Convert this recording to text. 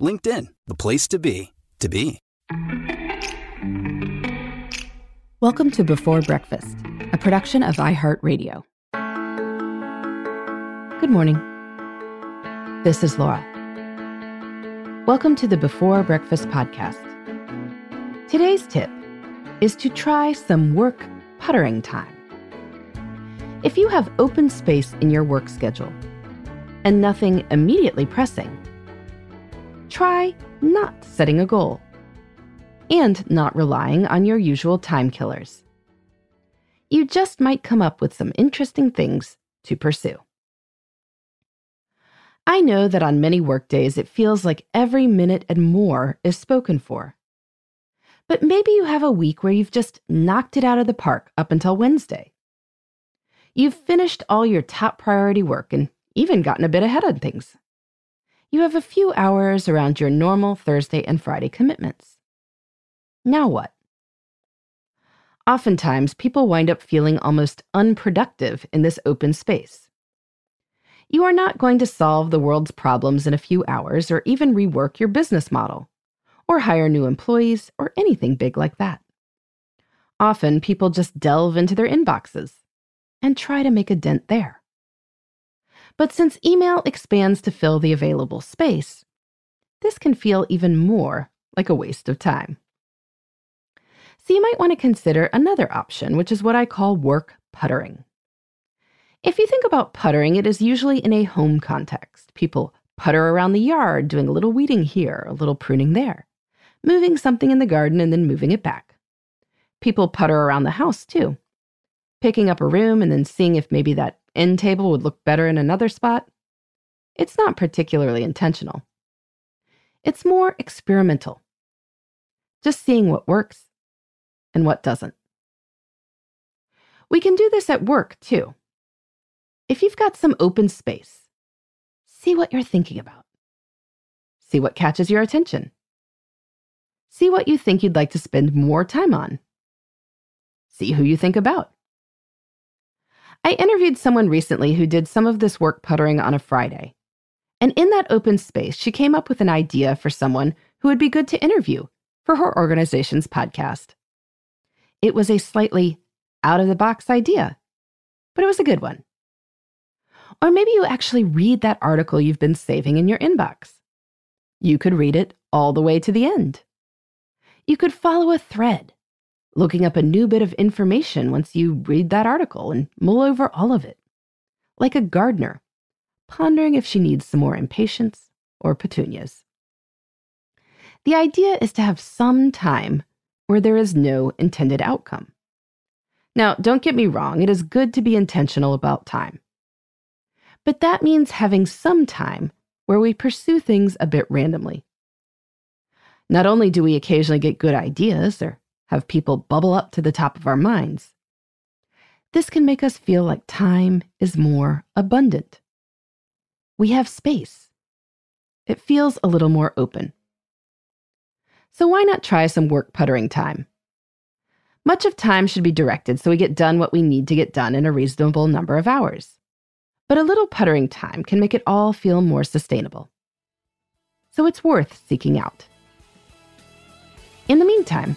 LinkedIn, the place to be, to be. Welcome to Before Breakfast, a production of iHeartRadio. Good morning. This is Laura. Welcome to the Before Breakfast podcast. Today's tip is to try some work puttering time. If you have open space in your work schedule and nothing immediately pressing, try not setting a goal and not relying on your usual time killers. You just might come up with some interesting things to pursue. I know that on many workdays it feels like every minute and more is spoken for. But maybe you have a week where you've just knocked it out of the park up until Wednesday. You've finished all your top priority work and even gotten a bit ahead on things. You have a few hours around your normal Thursday and Friday commitments. Now what? Oftentimes, people wind up feeling almost unproductive in this open space. You are not going to solve the world's problems in a few hours or even rework your business model, or hire new employees, or anything big like that. Often, people just delve into their inboxes and try to make a dent there. But since email expands to fill the available space, this can feel even more like a waste of time. So you might want to consider another option, which is what I call work puttering. If you think about puttering, it is usually in a home context. People putter around the yard, doing a little weeding here, a little pruning there, moving something in the garden and then moving it back. People putter around the house too, picking up a room and then seeing if maybe that end table would look better in another spot. It's not particularly intentional. It's more experimental. Just seeing what works and what doesn't. We can do this at work too. If you've got some open space, see what you're thinking about. See what catches your attention. See what you think you'd like to spend more time on. See who you think about. I interviewed someone recently who did some of this work puttering on a Friday. And in that open space, she came up with an idea for someone who would be good to interview for her organization's podcast. It was a slightly out of the box idea, but it was a good one. Or maybe you actually read that article you've been saving in your inbox. You could read it all the way to the end. You could follow a thread, looking up a new bit of information once you read that article and mull over all of it, like a gardener, pondering if she needs some more impatiens or petunias. The idea is to have some time where there is no intended outcome. Now, don't get me wrong, it is good to be intentional about time. But that means having some time where we pursue things a bit randomly. Not only do we occasionally get good ideas or have people bubble up to the top of our minds, this can make us feel like time is more abundant. We have space. It feels a little more open. So why not try some work puttering time? Much of time should be directed so we get done what we need to get done in a reasonable number of hours. But a little puttering time can make it all feel more sustainable. So it's worth seeking out. In the meantime,